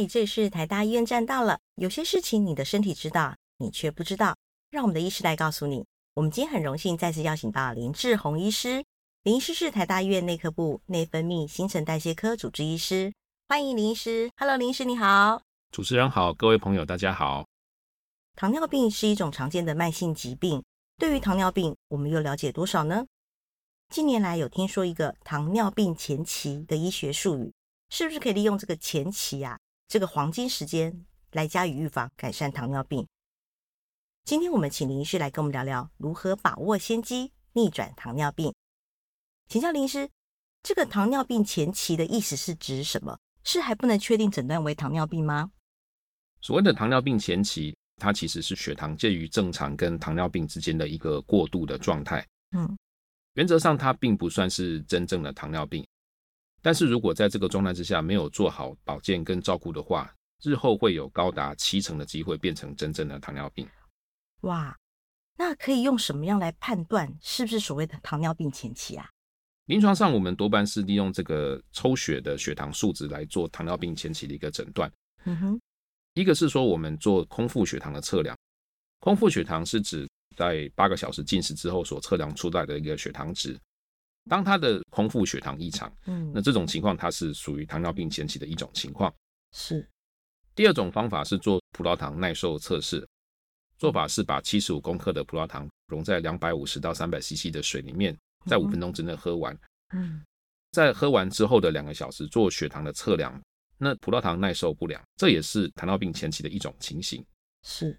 嗨，这里是台大医院站到了。有些事情你的身体知道，你却不知道，让我们的医师来告诉你。我们今天很荣幸再次邀请到林志宏医师。林医师是台大医院内科部内分泌新陈代谢科主治医师，欢迎林医师。Hello，林医师你好。主持人好，各位朋友大家好。糖尿病是一种常见的慢性疾病，对于糖尿病，我们又了解多少呢？近年来有听说一个糖尿病前期的医学术语，是不是可以利用这个前期啊，这个黄金时间来加以预防，改善糖尿病？今天我们请林医师来跟我们聊聊如何把握先机，逆转糖尿病。请教林医师，这个糖尿病前期的意思是指什么？是还不能确定诊断为糖尿病吗？所谓的糖尿病前期，它其实是血糖介于正常跟糖尿病之间的一个过渡的状态。嗯。原则上，它并不算是真正的糖尿病，但是如果在这个状态之下没有做好保健跟照顾的话，日后会有高达七成的机会变成真正的糖尿病。哇，那可以用什么样来判断是不是所谓的糖尿病前期啊？临床上，我们多半是利用这个抽血的血糖数值来做糖尿病前期的一个诊断。嗯哼，一个是说我们做空腹血糖的测量，空腹血糖是指。在八个小时进食之后所测量出来的一个血糖值，当他的空腹血糖异常，嗯，那这种情况它是属于糖尿病前期的一种情况。是。第二种方法是做葡萄糖耐受测试，做法是把七十五公克的葡萄糖溶在两百五十到三百 CC 的水里面，在五分钟之内喝完。嗯，在喝完之后的两个小时做血糖的测量，那葡萄糖耐受不良，这也是糖尿病前期的一种情形。是。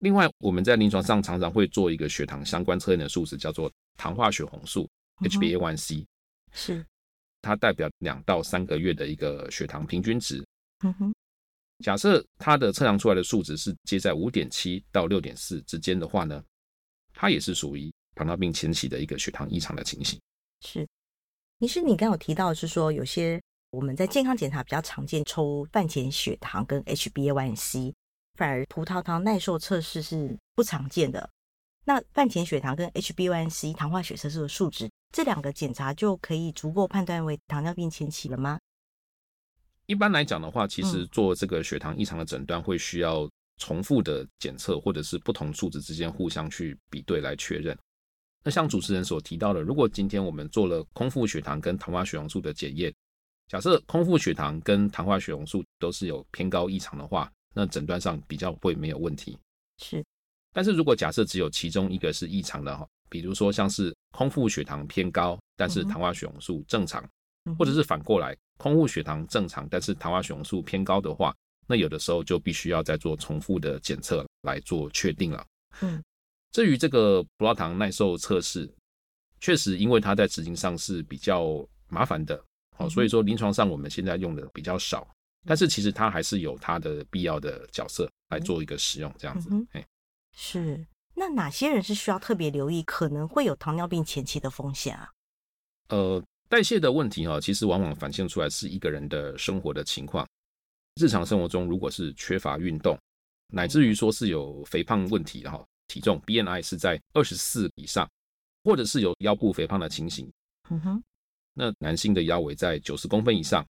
另外，我们在临床上常常会做一个血糖相关测验的数值，叫做糖化血红素 （HbA1c），是它代表两到三个月的一个血糖平均值。嗯哼，假设它的测量出来的数值是接在五点七到六点四之间的话呢，它也是属于糖尿病前期的一个血糖异常的情形。是，医师，你刚有提到是说，有些我们在健康检查比较常见抽饭前血糖跟 HbA1c。反而葡萄糖耐受测试是不常见的。那饭前血糖跟 HbA1c 糖化血色素的数值，这两个检查就可以足够判断为糖尿病前期了吗？一般来讲的话，其实做这个血糖异常的诊断会需要重复的检测，或者是不同数值之间互相去比对来确认。那像主持人所提到的，如果今天我们做了空腹血糖跟糖化血红素的检验，假设空腹血糖跟糖化血红素都是有偏高异常的话，那诊断上比较会没有问题，是。但是如果假设只有其中一个是异常的哈，比如说像是空腹血糖偏高，但是糖化血红素正常，或者是反过来空腹血糖正常，但是糖化血红素偏高的话，那有的时候就必须要再做重复的检测来做确定了。嗯，至于这个葡萄糖耐受测试，确实因为它在执行上是比较麻烦的，哦，所以说临床上我们现在用的比较少。但是其实它还是有它的必要的角色来做一个使用，这样子。哎，是。那哪些人是需要特别留意，可能会有糖尿病前期的风险啊？呃，代谢的问题哈，其实往往反映出来是一个人的生活的情况。日常生活中，如果是缺乏运动，乃至于说是有肥胖问题的哈，体重 BMI 是在二十四以上，或者是有腰部肥胖的情形，嗯哼，那男性的腰围在九十公分以上。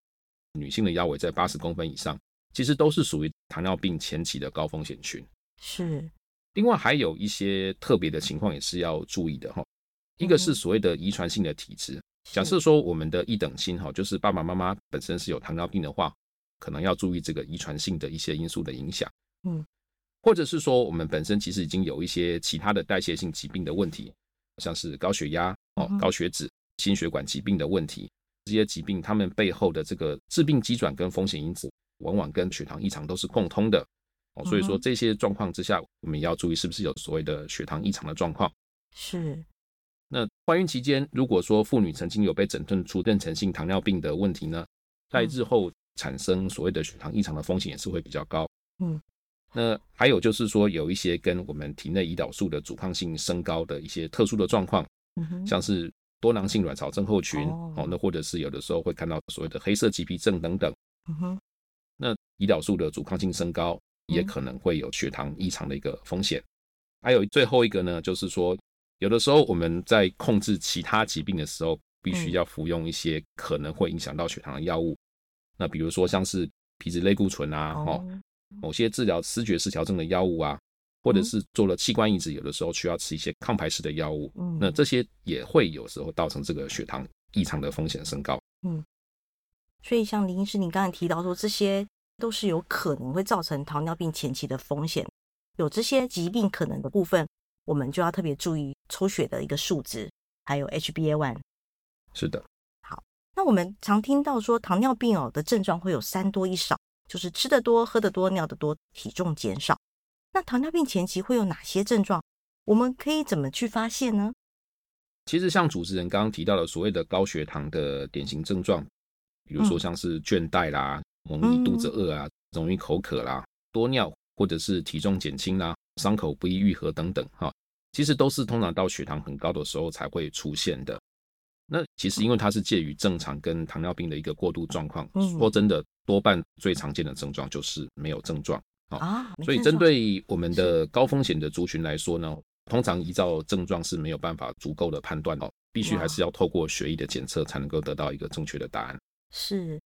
女性的腰围在八十公分以上，其实都是属于糖尿病前期的高风险群。是，另外还有一些特别的情况也是要注意的哈。一个是所谓的遗传性的体质，假设说我们的一等亲哈，就是爸爸妈妈本身是有糖尿病的话，可能要注意这个遗传性的一些因素的影响。嗯，或者是说我们本身其实已经有一些其他的代谢性疾病的问题，像是高血压、哦高血脂、心血管疾病的问题。这些疾病，它们背后的这个致病机转跟风险因子，往往跟血糖异常都是共通的哦。所以说这些状况之下，我们也要注意是不是有所谓的血糖异常的状况。是。那怀孕期间，如果说妇女曾经有被诊断出妊娠性糖尿病的问题呢，在日后产生所谓的血糖异常的风险也是会比较高。嗯。那还有就是说，有一些跟我们体内胰岛素的阻抗性升高的一些特殊的状况，像是。多囊性卵巢症候群哦，那或者是有的时候会看到所谓的黑色棘皮症等等。嗯哼，那胰岛素的阻抗性升高也可能会有血糖异常的一个风险。还有最后一个呢，就是说有的时候我们在控制其他疾病的时候，必须要服用一些可能会影响到血糖的药物。那比如说像是皮质类固醇啊，哦，某些治疗失觉失调症的药物啊，或者是做了器官移植，有的时候需要吃一些抗排斥的药物，嗯，那这些也会有时候造成这个血糖异常的风险升高。嗯，所以像林医师，你刚才提到说，这些都是有可能会造成糖尿病前期的风险，有这些疾病可能的部分，我们就要特别注意抽血的一个数值，还有 HbA1。是的。好，那我们常听到说糖尿病哦的症状会有三多一少，就是吃得多、喝得多、尿得多、体重减少。那糖尿病前期会有哪些症状？我们可以怎么去发现呢？其实像主持人刚刚提到的所谓的高血糖的典型症状，比如说像是倦怠啦、容易肚子饿啊、容易口渴啦、多尿或者是体重减轻啦、伤口不易愈合等等，哈，其实都是通常到血糖很高的时候才会出现的。那其实因为它是介于正常跟糖尿病的一个过渡状况，说真的，多半最常见的症状就是没有症状啊。所以针对我们的高风险的族群来说呢，通常依照症状是没有办法足够的判断哦，必须还是要透过血液的检测才能够得到一个正确的答案。是，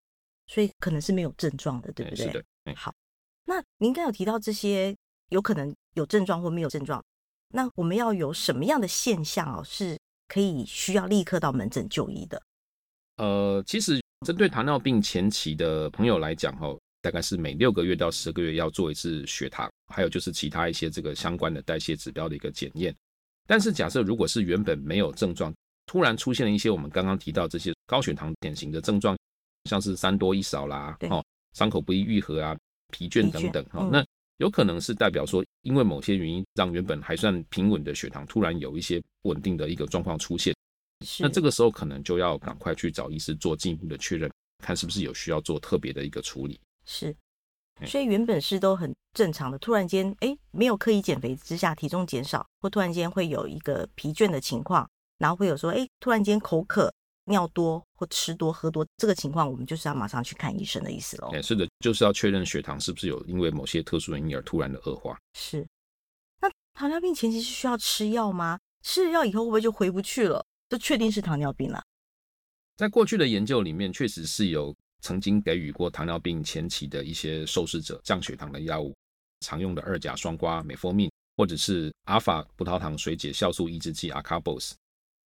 所以可能是没有症状的，对不对？是的。好，那您刚有提到这些有可能有症状或没有症状，那我们要有什么样的现象哦，是可以需要立刻到门诊就医的？呃，其实针对糖尿病前期的朋友来讲哦。大概是每六个月到十个月要做一次血糖，还有就是其他一些这个相关的代谢指标的一个检验。但是假设如果是原本没有症状，突然出现了一些我们刚刚提到这些高血糖典型的症状，像是三多一少啦，哦，伤口不易愈合啊，疲倦等等，哈，那有可能是代表说，因为某些原因让原本还算平稳的血糖突然有一些稳定的一个状况出现，那这个时候可能就要赶快去找医师做进一步的确认，看是不是有需要做特别的一个处理。是，所以原本是都很正常的，突然间，哎，没有刻意减肥之下，体重减少，或突然间会有一个疲倦的情况，然后会有说，哎，突然间口渴、尿多或吃多喝多这个情况，我们就是要马上去看医生的意思喽。哎，是的，就是要确认血糖是不是有因为某些特殊原因而突然的恶化。是，那糖尿病前期是需要吃药吗？吃了药以后会不会就回不去了？就确定是糖尿病了？在过去的研究里面，确实是有。曾经给予过糖尿病前期的一些受试者降血糖的药物，常用的二甲双胍美福明，或者是阿尔法葡萄糖水解酵素抑制剂 Acarbose。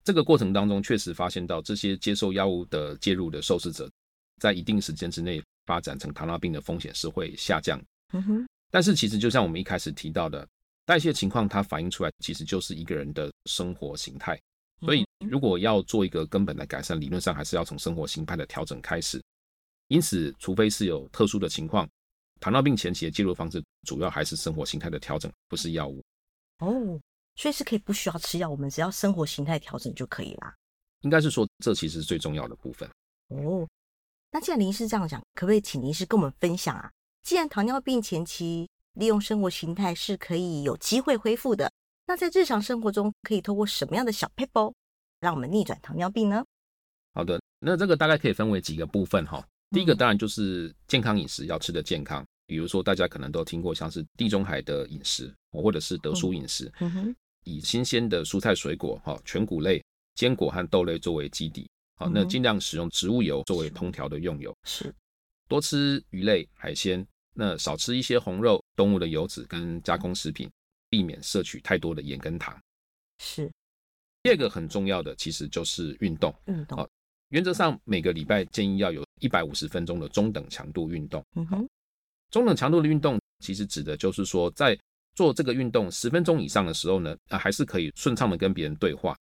这个过程当中，确实发现到这些接受药物的介入的受试者，在一定时间之内发展成糖尿病的风险是会下降。嗯哼。但是其实就像我们一开始提到的，代谢情况它反映出来，其实就是一个人的生活形态。所以如果要做一个根本的改善，理论上还是要从生活形态的调整开始。因此，除非是有特殊的情况，糖尿病前期的介入方式主要还是生活形态的调整，不是药物。哦，所以是可以不需要吃药，我们只要生活形态调整就可以啦。应该是说，这其实是最重要的部分。哦，那既然林医师这样讲，可不可以请林医师跟我们分享啊？既然糖尿病前期利用生活形态是可以有机会恢复的，那在日常生活中可以透过什么样的小撇步，让我们逆转糖尿病呢？好的，那这个大概可以分为几个部分哈。第一个当然就是健康饮食要吃的健康，比如说大家可能都听过像是地中海的饮食，或者是得蔬饮食，以新鲜的蔬菜水果、哈全谷类、坚果和豆类作为基底，好，那尽量使用植物油作为烹调的用油，是多吃鱼类海鲜，那少吃一些红肉、动物的油脂跟加工食品，避免摄取太多的盐跟糖。是第二个很重要的其实就是运动，运动。原则上每个礼拜建议要有一百五十分钟的中等强度运动。嗯哼，中等强度的运动其实指的就是说，在做这个运动十分钟以上的时候呢，啊还是可以顺畅的跟别人对话，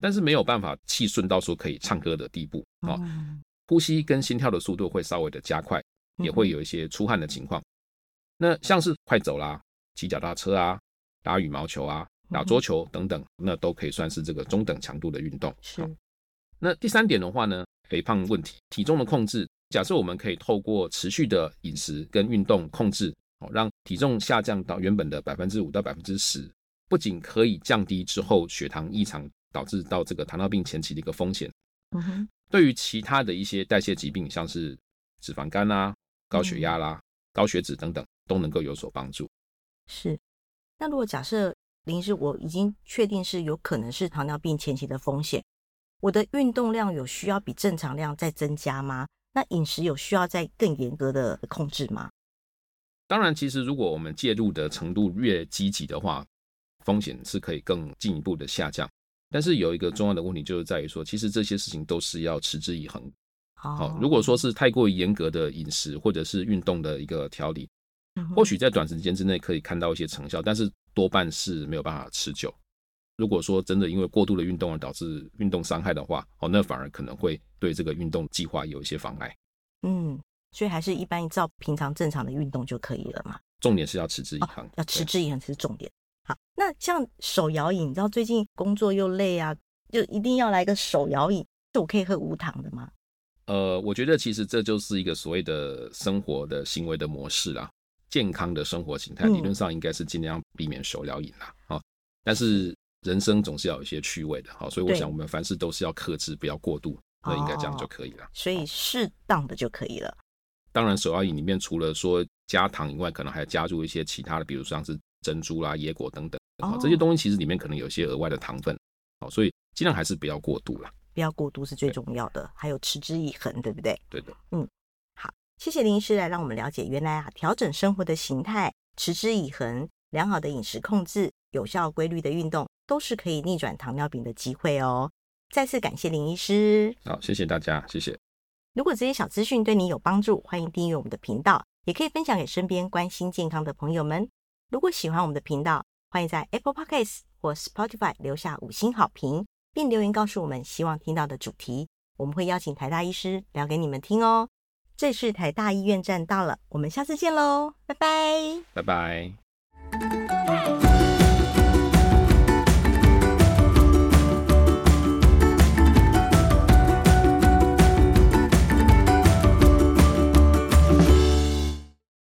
但是没有办法气顺到说可以唱歌的地步啊。呼吸跟心跳的速度会稍微的加快，也会有一些出汗的情况。那像是快走啦、骑脚踏车啊、打羽毛球啊、打桌球等等，那都可以算是这个中等强度的运动。是。那第三点的话呢，肥胖问题、体重的控制，假设我们可以透过持续的饮食跟运动控制，哦，让体重下降到原本的百分之五到百分之十，不仅可以降低之后血糖异常导致到这个糖尿病前期的一个风险，嗯哼，对于其他的一些代谢疾病，像是脂肪肝啦、高血压啦、高血脂等等，都能够有所帮助。是，那如果假设林医师我已经确定是有可能是糖尿病前期的风险。我的运动量有需要比正常量再增加吗？那饮食有需要再更严格的控制吗？当然，其实如果我们介入的程度越积极的话，风险是可以更进一步的下降。但是有一个重要的问题，就是在于说，其实这些事情都是要持之以恒。好，如果说是太过于严格的饮食或者是运动的一个调理，或许在短时间之内可以看到一些成效，但是多半是没有办法持久。如果说真的因为过度的运动而导致运动伤害的话，哦，那反而可能会对这个运动计划有一些妨碍。嗯，所以还是一般照平常正常的运动就可以了嘛。重点是要持之以恒，哦，要持之以恒是重点。好，那像手摇饮，你知道最近工作又累啊，就一定要来个手摇饮，就我可以喝无糖的吗？呃，我觉得其实这就是一个所谓的生活的行为的模式啦，健康的生活形态，理论上应该是尽量避免手摇饮啦。啊、嗯，但是人生总是要有一些趣味的，好，所以我想我们凡事都是要克制，不要过度，那应该这样就可以了。哦、所以适当的就可以了。当然，手摇饮里面除了说加糖以外，可能还要加入一些其他的，比如像是珍珠啦、椰果等等，哦，这些东西其实里面可能有一些额外的糖分，好，所以尽量还是不要过度啦。不要过度是最重要的，还有持之以恒，对不对？对的，嗯，好，谢谢林医师来让我们了解，原来啊，调整生活的形态，持之以恒，良好的饮食控制，有效规律的运动，都是可以逆转糖尿病的机会哦。再次感谢林医师，好，谢谢大家，谢谢。如果这些小资讯对你有帮助，欢迎订阅我们的频道，也可以分享给身边关心健康的朋友们。如果喜欢我们的频道，欢迎在 Apple Podcasts 或 Spotify 留下五星好评。并留言告诉我们希望听到的主题，我们会邀请台大医师聊给你们听哦。这是台大医院站到了，我们下次见喽，拜拜，拜拜。